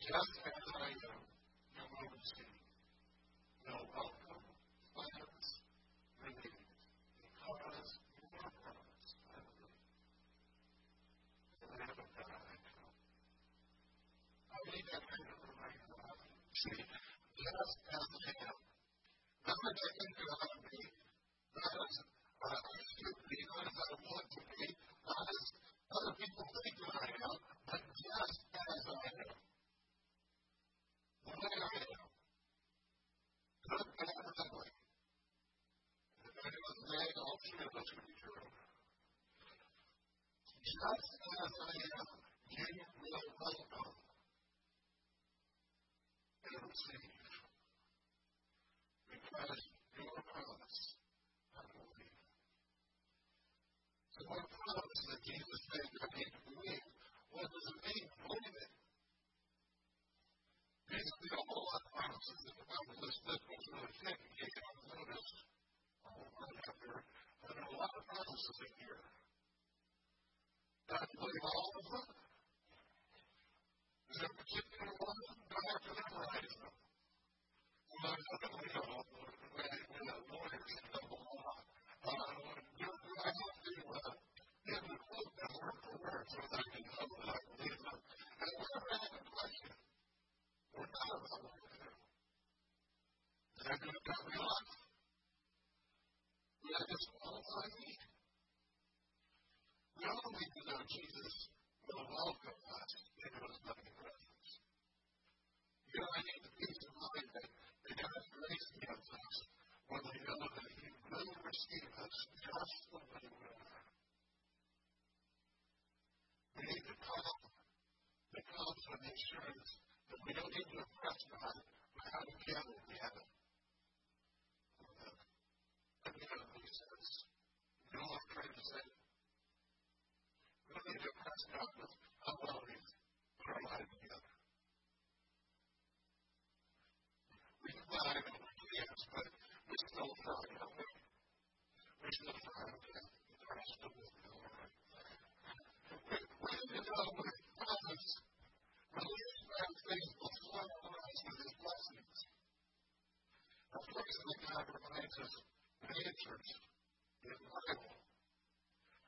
Just as I am, you will. No welcome, plans, relief, because you are promised, I believe. The Lamb of God, I come. I need that kind of reminder of See, just as I am. Not as I think that ought to not as uh, I should be, not as I want to be, not as other people think that I am, but just as I am. The way I am. Good. Just as I am, you will receive. Promise, what promise that Jesus need to? What does it mean? Basically, a of promises in the Bible. This was really thick, in case you haven't noticed. I won't run up there. But are a lot of promises in here. I believe all of them? Is there a particular one? Do I to memorize them? Well, I know we all, we're not lawyers, know the law. I to to word for so that I can know that I them? And whenever I have a question, or not of I do it got me off? Did I disqualify me? We all need to know Jesus will welcome us into his loving presence. You know, I need the peace of mind that, that God's grace gives us when we know that he will receive us just the way we are. We need the calm that comes with the assurance that we don't need to impress God by how we can when we have it. But we know what he says. You I'm trying to say? We need to impress God with how well we put together. We and we dance, but we still try, don't we? We still try, okay? Me, all right? We with that God reminds us answers in the Bible.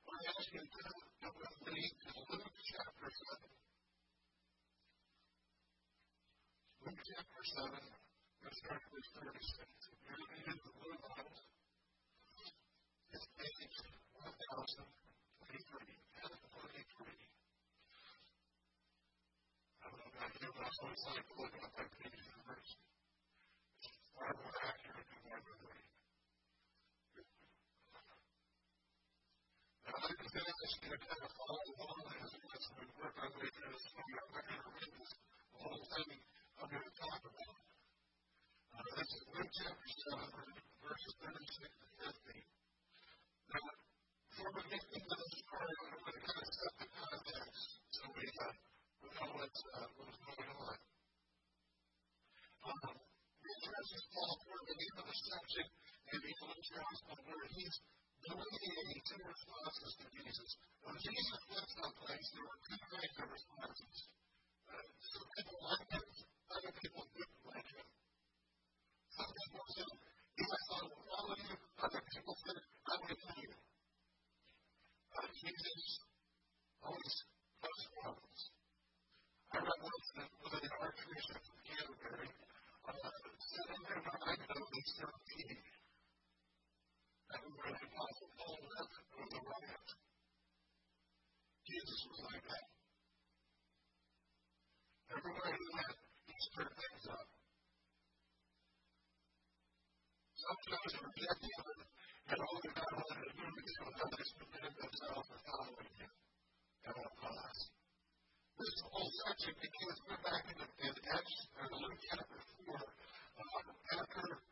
I ask you to with me to Luke chapter 7. Luke chapter 7, let's start verse 36. If you're the Blue Bible, it's page 1023. 1023. I don't know about you, but I always that page first. It's far more accurate than what I'm reading. Now, like I said, I just need kind of follow along as, as we work our through this. I'm not going to read this whole thing I'm talk about. Uh, this Luke chapter 7, verses 36 to 50. Now, before we get into the uh, uh. Um, Luke's Gospel where he's delineating two responses to Jesus. When Jesus went someplace, there were two kinds of responses. Some people liked him, other people didn't like him. Some people said, Yes, I will follow you. Other people said, I will kill you. Uh, Jesus always posed problems. I remember once that was an Archbishop of Canterbury, uh, sitting there behind Obi 17, 13. Everywhere the Apostle Paul there was a riot. Jesus was like that. Everywhere he went, he stirred things up. Sometimes he rejected him, and all the God wanted to do is to others submitted themselves to following him at all costs. This whole section begins back in, in Acts, or Luke chapter 4, um, after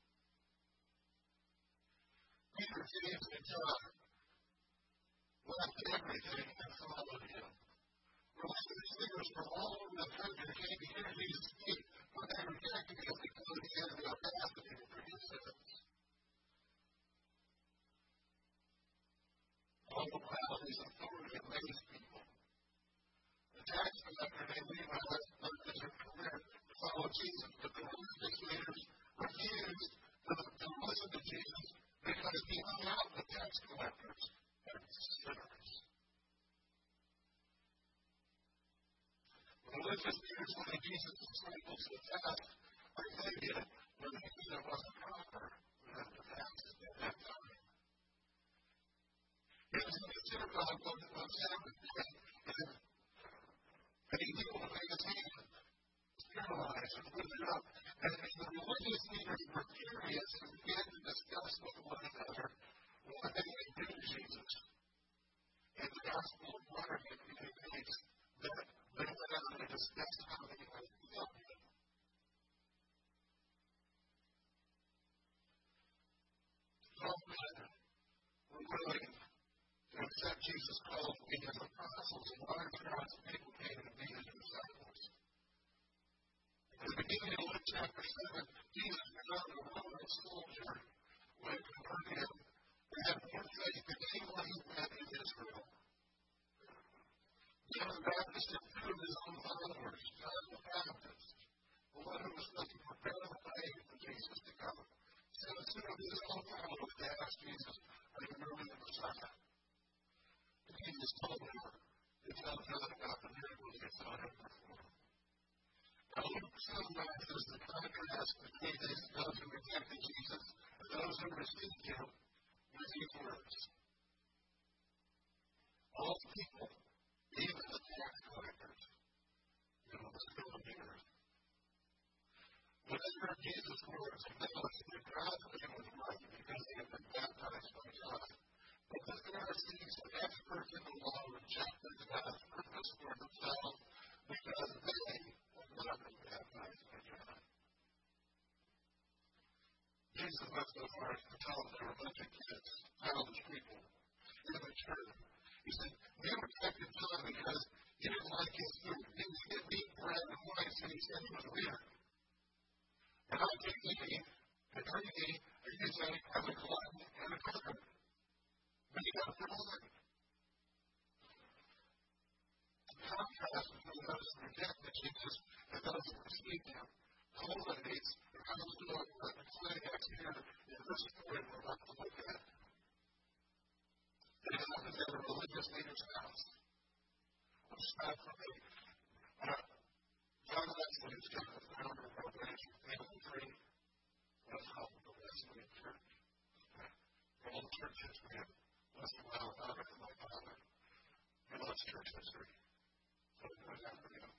Peter, James, and John left everything and followed him. Religious leaders from all over the country came to hear Jesus speak, but they rejected him because he had the audacity to produce the while, his authority amazed people. The tax collector named Levi left, his career to follow Jesus, but the religious leaders refused to listen to Jesus because he hung out with tax collectors and sinners. Religious leaders wanted Jesus' disciples to fast like they did when they knew it wasn't proper for them to at that time. It was in the synagogue on, on Sabbath day, and, and he healed a man's hand, was paralyzed, and lifted up. And the religious leaders were furious and began to discuss with one another what they would do to Jesus. And the Gospel of Mark indicates that they went out and discussed how they might heal him. Men were willing to accept Jesus' call to be his apostles, and large crowds of people came to be his disciples. At the beginning of Luke chapter 7, Jesus found a Roman had converted him who had more faith than anyone who met in Israel. John the Baptist had two of his own followers, John the Baptist, the one who was supposed to prepare the way for Jesus to come, sent two of his own followers to ask Jesus, Are you really the Messiah? And Jesus told them to tell John about the miracles they saw him perform. Now, Luke summarizes the contrast between those who rejected Jesus and those who received him with these words. All people, even the tax collectors, know the spirit of the earth. When they heard Jesus' words, acknowledged the crowd of them was right because they had been baptized by John. But the Pharisees and experts in the law rejected God's purpose for themselves because they had not been baptized by John. Jesus went so far as to tell them they were a bunch of kids, childish people, immature. He said, You rejected John because you didn't like his food. He didn't eat bread and wine, so you said he was weird. And I can eat and and you say, I'm a glutton and a glutton. But you got to wine. The contrast between those who rejected Jesus and those who received him culminates or comes to a, a climax here in story we're about to look at. It happens at a religious leader's house. Which not for me. Uh, John Wesley, who's kind of the founder of our branch of Tree, was called the Wesleyan Church. All the church history of Wesley Wild Father and my father. He loves church history. So it goes after him.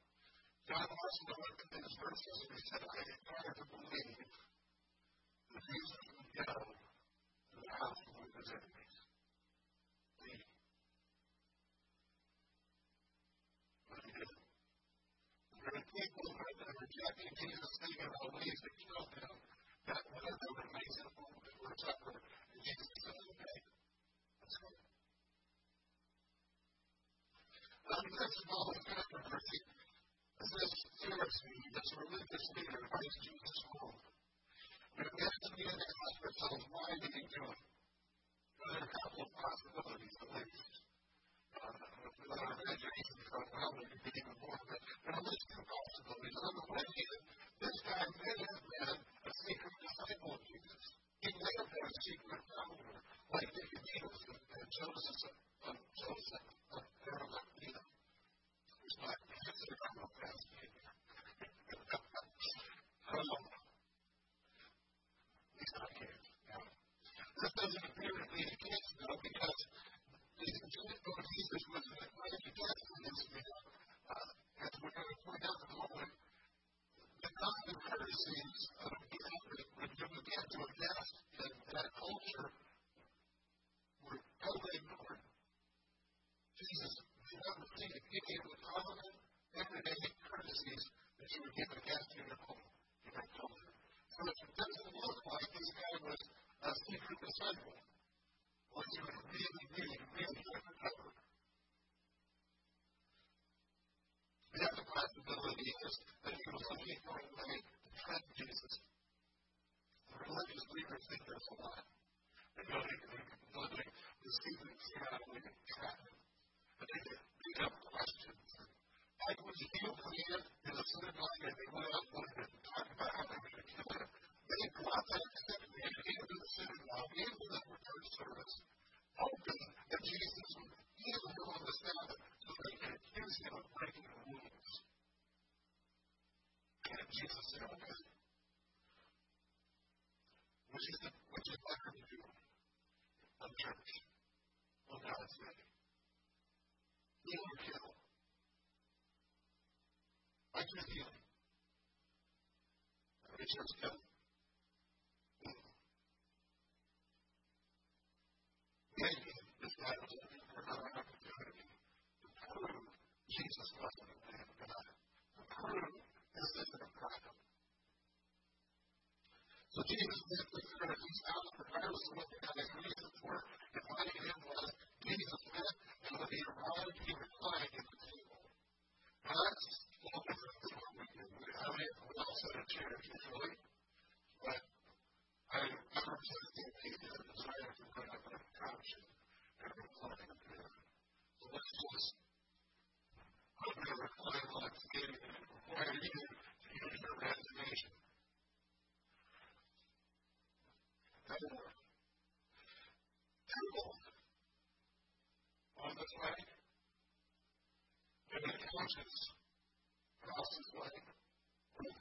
John Wesley looked at these verses and he said, I desire to believe that Jesus would go to the house of his enemies. Leave. But he didn't. There are people are rejecting Jesus, thinking of ways to kill him, that them remains at home before supper, and Jesus says, okay, let's go. Now, this is all the controversy this Pharisee, this religious leader, invites Jesus home. But it has to be an ask ourselves, why did he do it? There are a couple of possibilities at least. With our this a secret disciple of Jesus. He Joseph of Joseph of Arimathea. Who's not considered a real fast um, He's not here. Now, this doesn't appear to be the case, though, because Jesus was an accredited guest in this meal. Uh, as we're going to point out in a moment, the common courtesies of when you began to a guest in that culture were totally ignored. Jesus did not receive any of the common, everyday courtesies that you would give a guest in your home, in your culture. So it doesn't look like this guy was a secret disciple or you would really, really, really undercover. The other possibility is that he was looking for a way to trap Jesus. The religious leaders think there's a lot. They go to building the secret strategy and trap him. And they get beat up questions. Like when he healed the man in the synagogue and they went out and talked about how they were going to kill him, they brought that man into the synagogue, into the service, hoping that Jesus would so they accuse him of breaking the rules. And Jesus said. Which is, which is to do? God's. Heal or kill. I choose healing. Choose killing. Maybe this guy was looking for another opportunity to prove Jesus wasn't a man of God, to prove this isn't a prophet. So Jesus to the Pharisees out of what the guy's reasons were. Defining him was Jesus met, and when he arrived, he reclined at the table. Now that's a little different than what we in chairs usually, but I never said anything a desire to put up a couch and recline there. So let's just me a recline like require you to use your imagination. Table. On this way. And then couches. Across.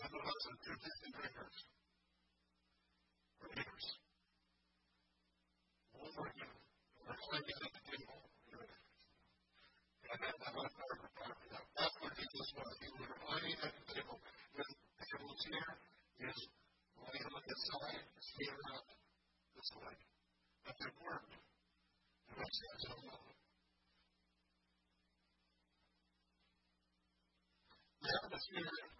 Some of us are too distant drinkers believers. Over again, we're climbing at the table. And that's how I'm talking about. That's what Jesus was. He was reclining at the table. His table chair is laying on his side, are up this way. But they worked. And that's his own love. The atmosphere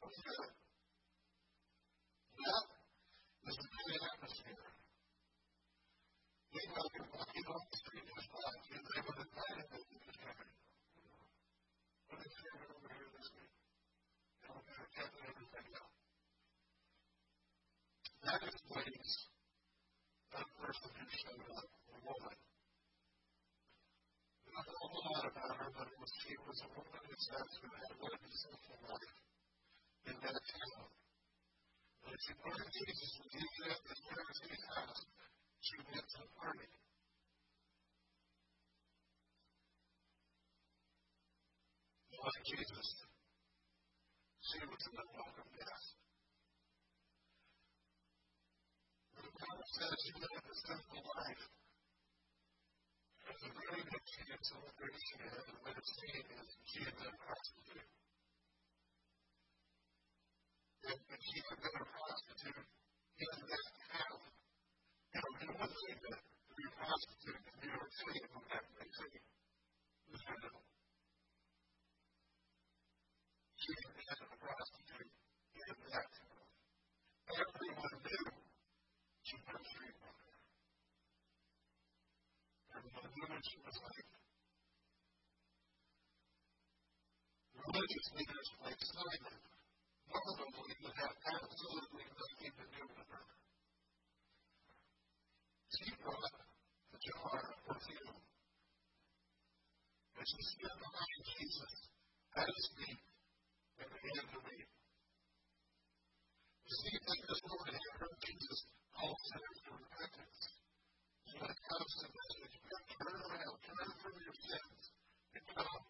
Was good. This is the atmosphere. Meanwhile, you're walking off the street just by, and they would invite them to the gathering. What is there over here this week? And we're going to. That explains that person who showed up, a woman. We don't know a lot about her, but it was, she was a woman who who had lived a sinful life in that town. she learned Jesus was eating at the Pharisee's house, she went to the party. Like Jesus, she was an unwelcome guest. The Bible says she lived a simple life. The very next she gets on the she had, and what it's saying is been a And, and she had been a prostitute in that know, and one thing that to be a prostitute in New York City and that was visible. She had been a prostitute in that town. Everyone knew she was a street runner. Everyone knew what she was like. Religious leaders like Simon normally would have absolutely nothing to do with her. Of behind Jesus to. You see, like this woman heard Jesus call sinners to repentance. And when it comes to this, if you turn around, turn from your sins, and come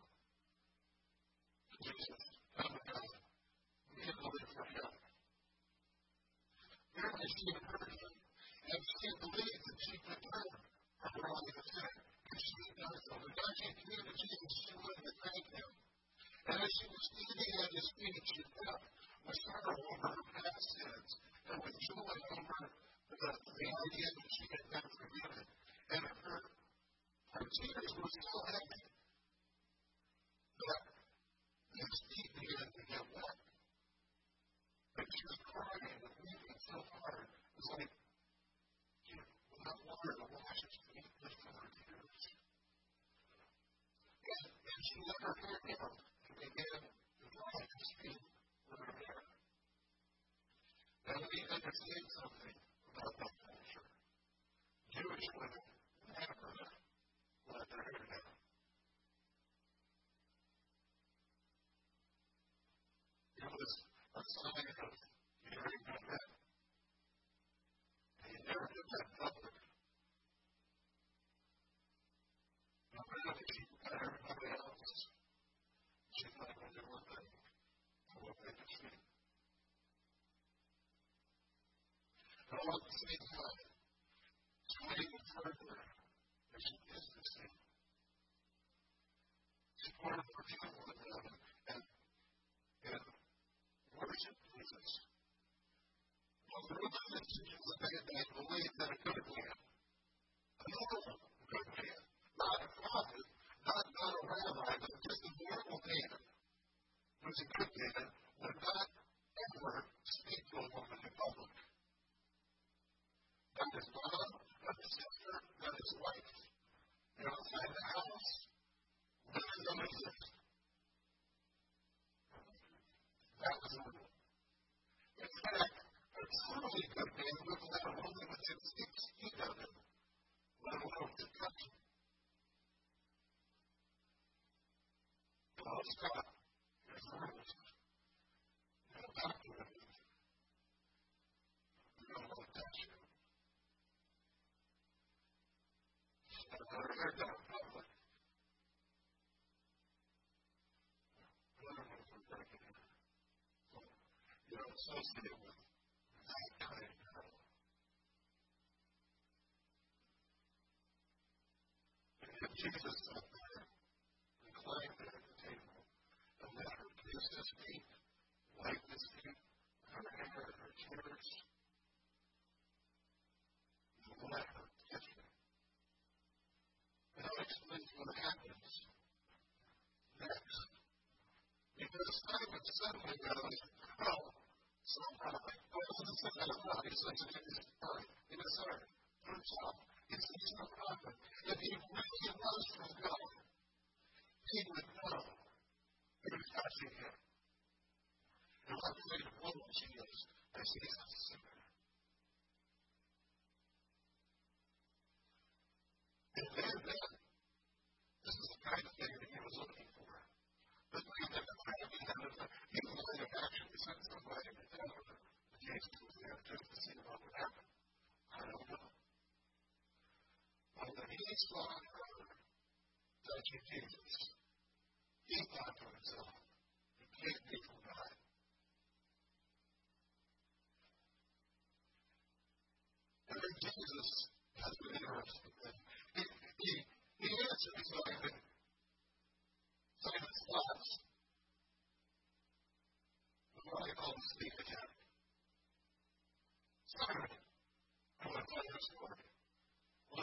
to Jesus, come to God, be a living for Him. Apparently, she had heard Him, and she believed that she could turn from her own sin. And she done so. The God she came to Jesus, she wanted to thank Him. And as she was standing at His feet, she wept with sorrow over her past sins and with joy over the, the idea that she had been forgiven. And her, her tears were so heavy that his feet began to get wet. But she was crying and weeping so hard, it was like she without water to wash his feet just from her tears. And, and she let her hair down and began to dry his feet with her hair. Now, me understand something about that culture. Jewish women never let their hair down. It was a sign of very good men. And you never did that in public. No matter if you got everybody else, she thought would do one thing for what they could see. And all at the same time, swaying further as she is to see. She poured perfume on them and, and worship Jesus. Well, the real message is that they had believed that a good man, a normal good man, not a prophet, not, not a rabbi, but just a normal man, was a good man, would not ever speak to a woman in public. Not his mom, not his sister, not his wife. And outside the house, women don't exist. That was the rule. In fact, a truly good man would let a woman within six feet of to touch. You don't associate with that kind of girl. And yet Jesus sat there, reclined there at the table, and let her kiss his feet, wipe his feet, her hair, her tears, and let her kiss him. And I'll explain what happens next. Because Simon suddenly goes, oh. Well, it doesn't say that as well. He says it in his word, in his for himself. He says he's no prophet. If he really was from God, he would know who was touching him. And what kind of woman she is as he's a sinner. And then, then, this is the kind of thing that he was looking for. But we have to find out that he was going to actually send somebody to tell her that Jesus was there. he saw her touching Jesus, he thought to himself, it can't be from God. And then Jesus has been interested. He, he, he answered Simon, Simon's thoughts. What I call the sneak attack. Simon, I want to tell you a story.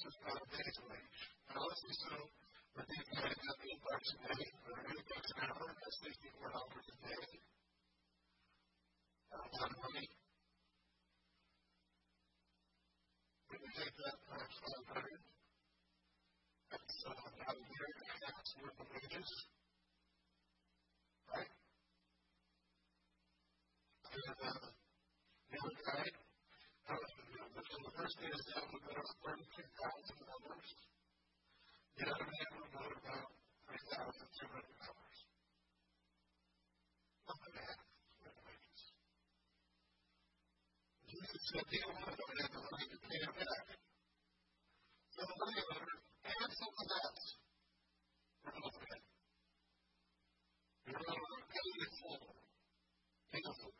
day's wage. And honestly, so we're being paid at 8 bucks a day, or 8 bucks an hour, that's $64 a day. That's a lot of money. When you take that times 500, that's uh, about a year and a half's worth of wages. Right? And uh, the guy, the first day is down about 32,000 dollars. The other would go about 3,200 dollars. Not bad wages. Jesus said he wanted to have the money to pay him back. So the money and someone else were were going to pay it full. Beautiful.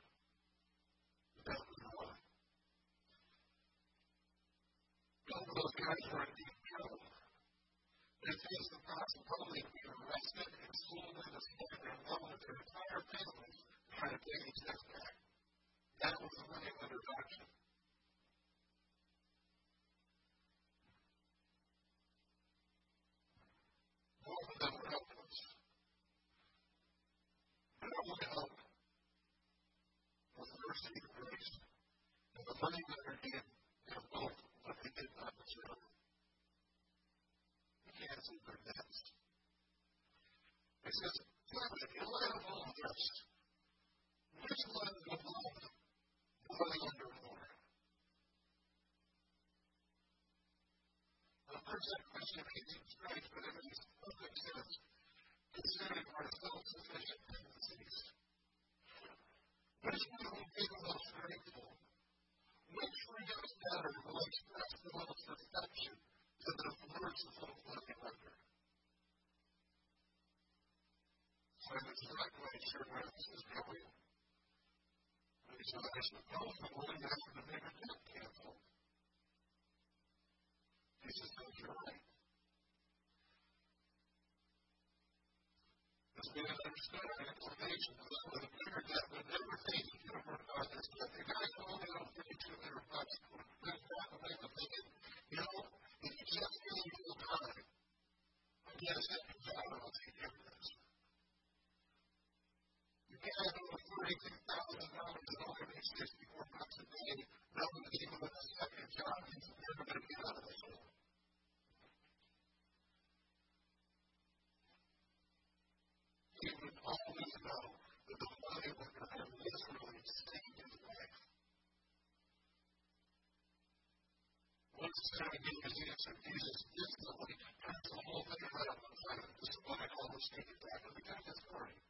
Without the money. Both of those guys were in deep trouble. They faced the possibility of being arrested and sold into slavery along with their entire families trying to pay these debts back. That was the money lender doctrine. Both of them were helpless. Their only hope was mercy and grace. And the money lender did them both what they did not deserve. He canceled their debts. He says, Father, in light of all this, which one will love the money lender more? Of course, that question may seem strange, but it makes perfect sense considering our self-sufficient tendencies. Which one will be the most grateful? Which reads better will express the most affection to the merciful money lender? Simon's not quite sure where this is going. Said, I suppose the one after the bigger debt canceled. Jesus says, You're right. This man understood an explanation of that a bigger debt would never think he could have worked this debt. The guy only owed 3,200 bucks. Went back and went to thinking, you know, if you me full time, to I'll take care of this. You can't have over $32,000 and only 64 bucks a day. That would even with a second job. He's never going to get out of this hole. he would always know that the. Once Jesus instantly turned the whole thing around. This is what I attack of the story. He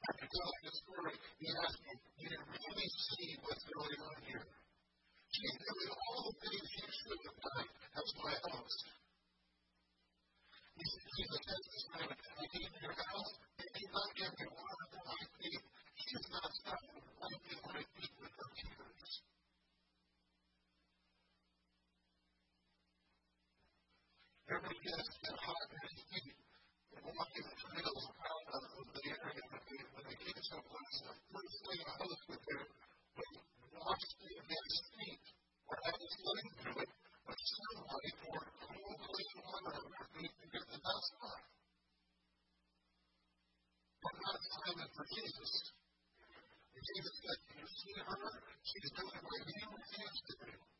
this woman? After telling the story, he asked me, Do you really see what's going on here? She's doing all the things she should have done as my host. He said, Jesus says to Simon, I came your house, and you did not give me water for my feet. She is not stopping wiping my feet with her tears. Every guest got hot in his feet and walking the trails Jesus. Said, You see her? She's doing what he refused to do.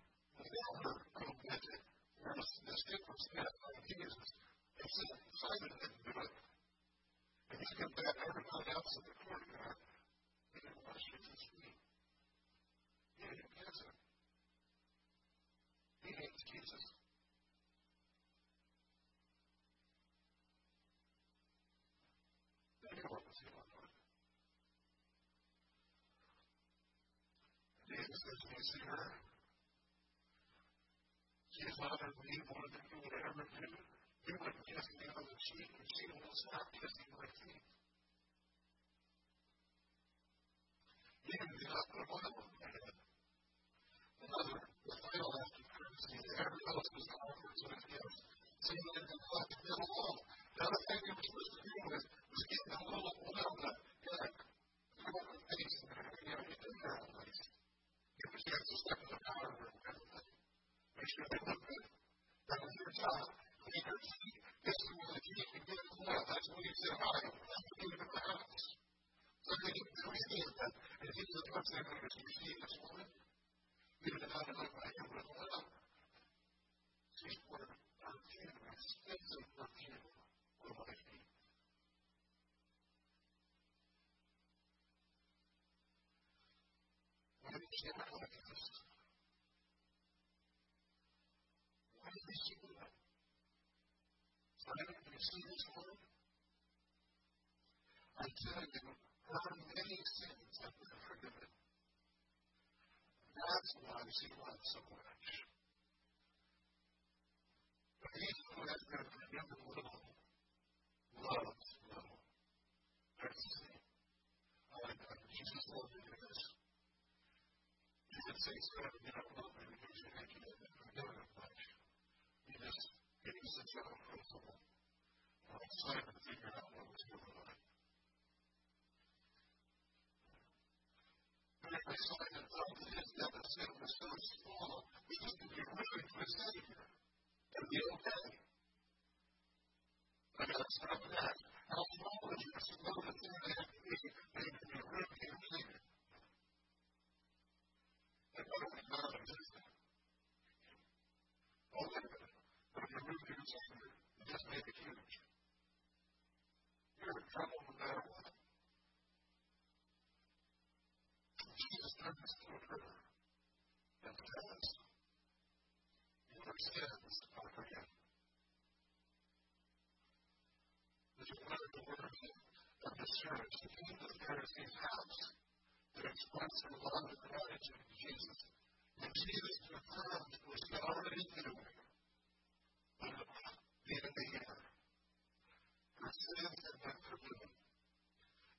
omitted, never omitted, whereas this difference met by Jesus. He said, Simon didn't do it. And he bet everyone else in the courtyard, he didn't wash his feet. He didn't kiss him. He hates Jesus. Jesus says, You see her? She has honored me more than you would ever do. Kiss me on the cheek, and she will stop kissing my feet. Even the of them had. Another, the final act of courtesy that every else was offered to his. Singing and collecting them all. The other thing he was supposed to do was, was get a little oil to of throw on the face you know, get them there all nice. Give the chance to step in the powder room kind of thing. Make sure they look good. That was your job. Clean your feet. This is where the feet can get as well. That's when you say hi. That's when you get in the house. So they can understand that. And if you look up and say, "Did you see this woman?" You did not look like it was well. She's poured perfume, expensive perfume, on my feet. Not like this? Why did she do that? Simon, do you see this? I tell you, her many sins have been forgiven. That's why she loves so much. But who has been forgiven little loves little. That's the same. I Jesus loved you this. Don't love me because you think you didn't forgive him much. You just, it was a general principle. Well, Simon figured out what was going on. But if Simon felt that his deficit was so small, he could be rude to his Savior and be okay. I got to stop that. How small is your small that you have to be that can be to your Savior? And what are we not existing? Oh, wait a minute. But if you're rude to your Savior, you just make it huge. You're in trouble no matter what. Turns to her and says, Your sins are forgiven. This is one the words of the church that came to the Pharisee's house to express their love and gratitude to Jesus. And Jesus confirmed what he already knew the end the. Her sins have been forgiven.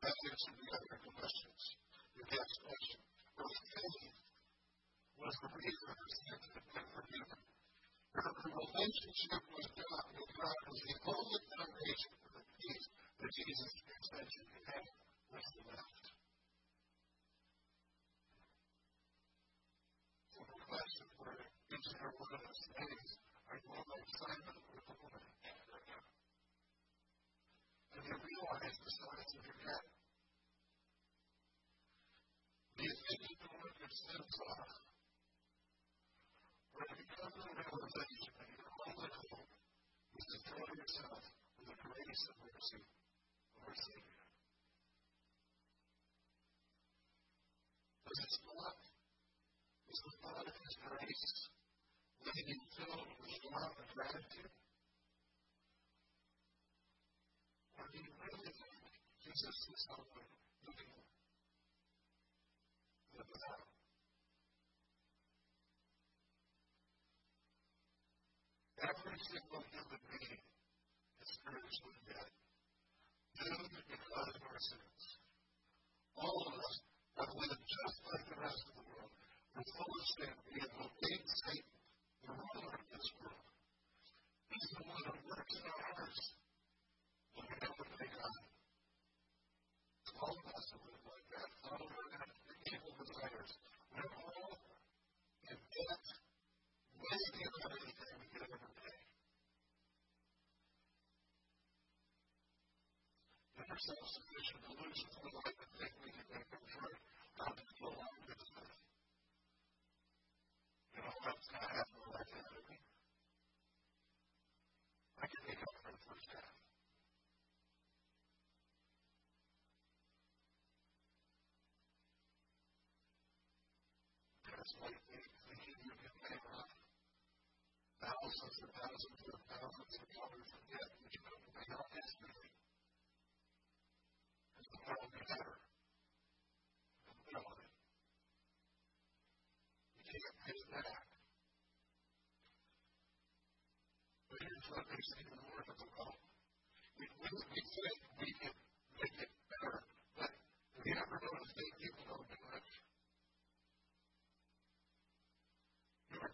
That answered the other questions. The next question. Her faith was the reason been forgiven. Her, relationship with God, with was the only foundation for the peace that Jesus with the left. So the question for each and every one of us are you like Simon or the woman? Realize the size of your debt? You think you know what your sins are? Have you to the realization that your only hope is to yourself in the grace and mercy of our Savior? Does it not? Is the thought of His grace leaving you filled with love and gratitude? Jesus is someone you can live without? Every single human being is spiritually dead, doomed because of our sins. All of us have lived just like the rest of the world. We're full of sin. We have obeyed Satan, the ruler of this world. He's the one who works in our hearts we don't obey God. All of us have lived like that. All of us have evil desires. We're all in debt, way beyond anything we could ever pay. Never self-sufficient delusions we like to think we can make them true. God can go along with us. You know, that's going to happen like that, isn't it? I can make up for the first half. Think you thousands and thousands and thousands of dollars in debt that you couldn't pay off. And tomorrow will be better. And. You can't pay it back. But here's what makes it even more difficult. We, we, we think we can make it better, but have you ever noticed that people don't do it?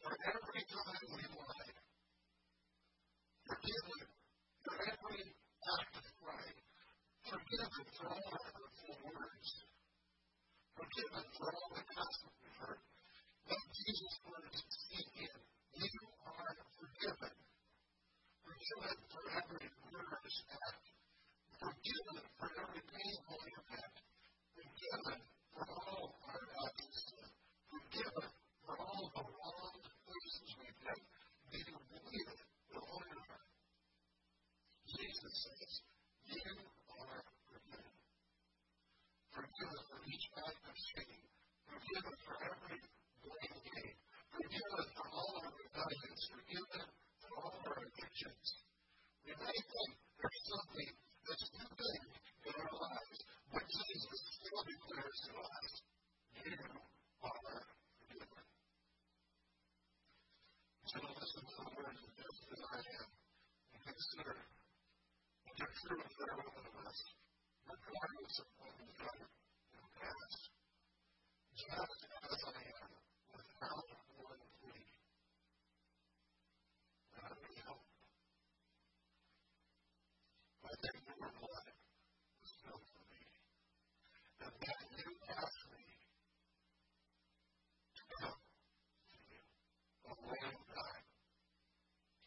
for every time we lied. Forgiven for every act of pride. Forgiven for all our hurtful words. Forgiven for all the gossip we've heard. Let Jesus' words sink in. You are forgiven. Forgiven for every murderous act. Forgiven for every painful impact. Forgiven for all our acts of sin. Forgiven for all the wrong places we've been. May you believe it with all your heart. Jesus says, You are forgiven. Forgiven for each act of shame. Forgiven for every blame game. Forgiven for all our rebellions. Forgiven for all our addictions. We may think there's something that's too big in our lives, but Jesus still declares to us, You are forgiven. So listen to the words of just as I am and consider what the truth that are open to us, regardless of what we've done in the past. Just as I am, without one plea. And I really hope I think your blood was spilled for me. And that you asked me to come to you. A long time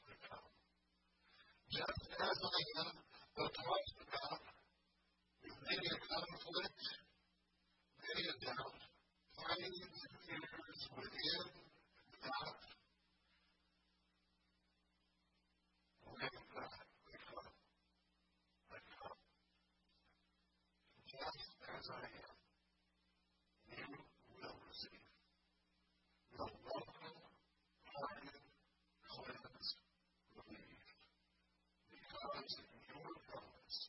to come. Just as I am, the talked about with many a conflict, many a doubt, finding and fears within and without. Lamb of God, I come. I come. Just as I am, you will receive. The welcome, pardon, cleansed, relieved. Because in your promise,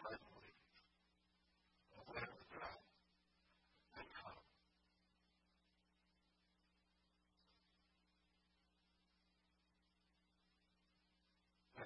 I believe. O Lamb of God, I come.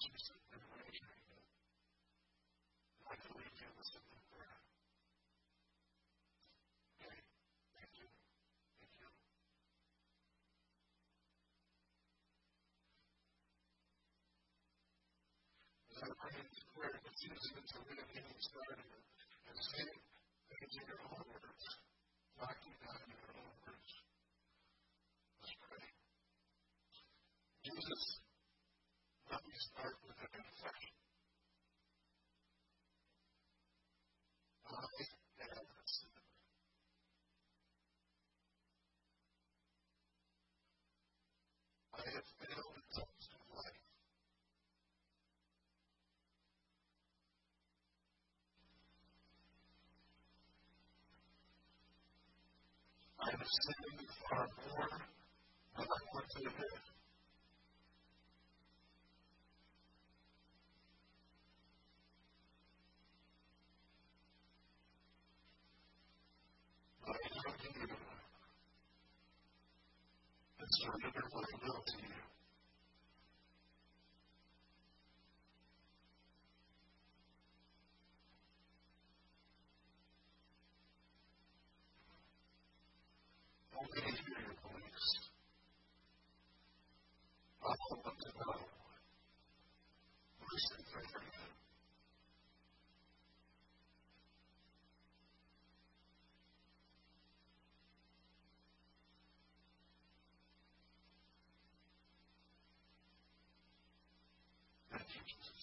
And as we sit there waiting, I believe you listen to prayer. Okay, thank you. Thank you. As I pray in this prayer, it's easy to live getting started and saying things in your own words, out in your own words. Let's pray. Jesus, start with a confession. I am a sinner. I have failed in times of life. I have sinned far more than I want to admit. But I come to you and surrender my will to you. Congratulations.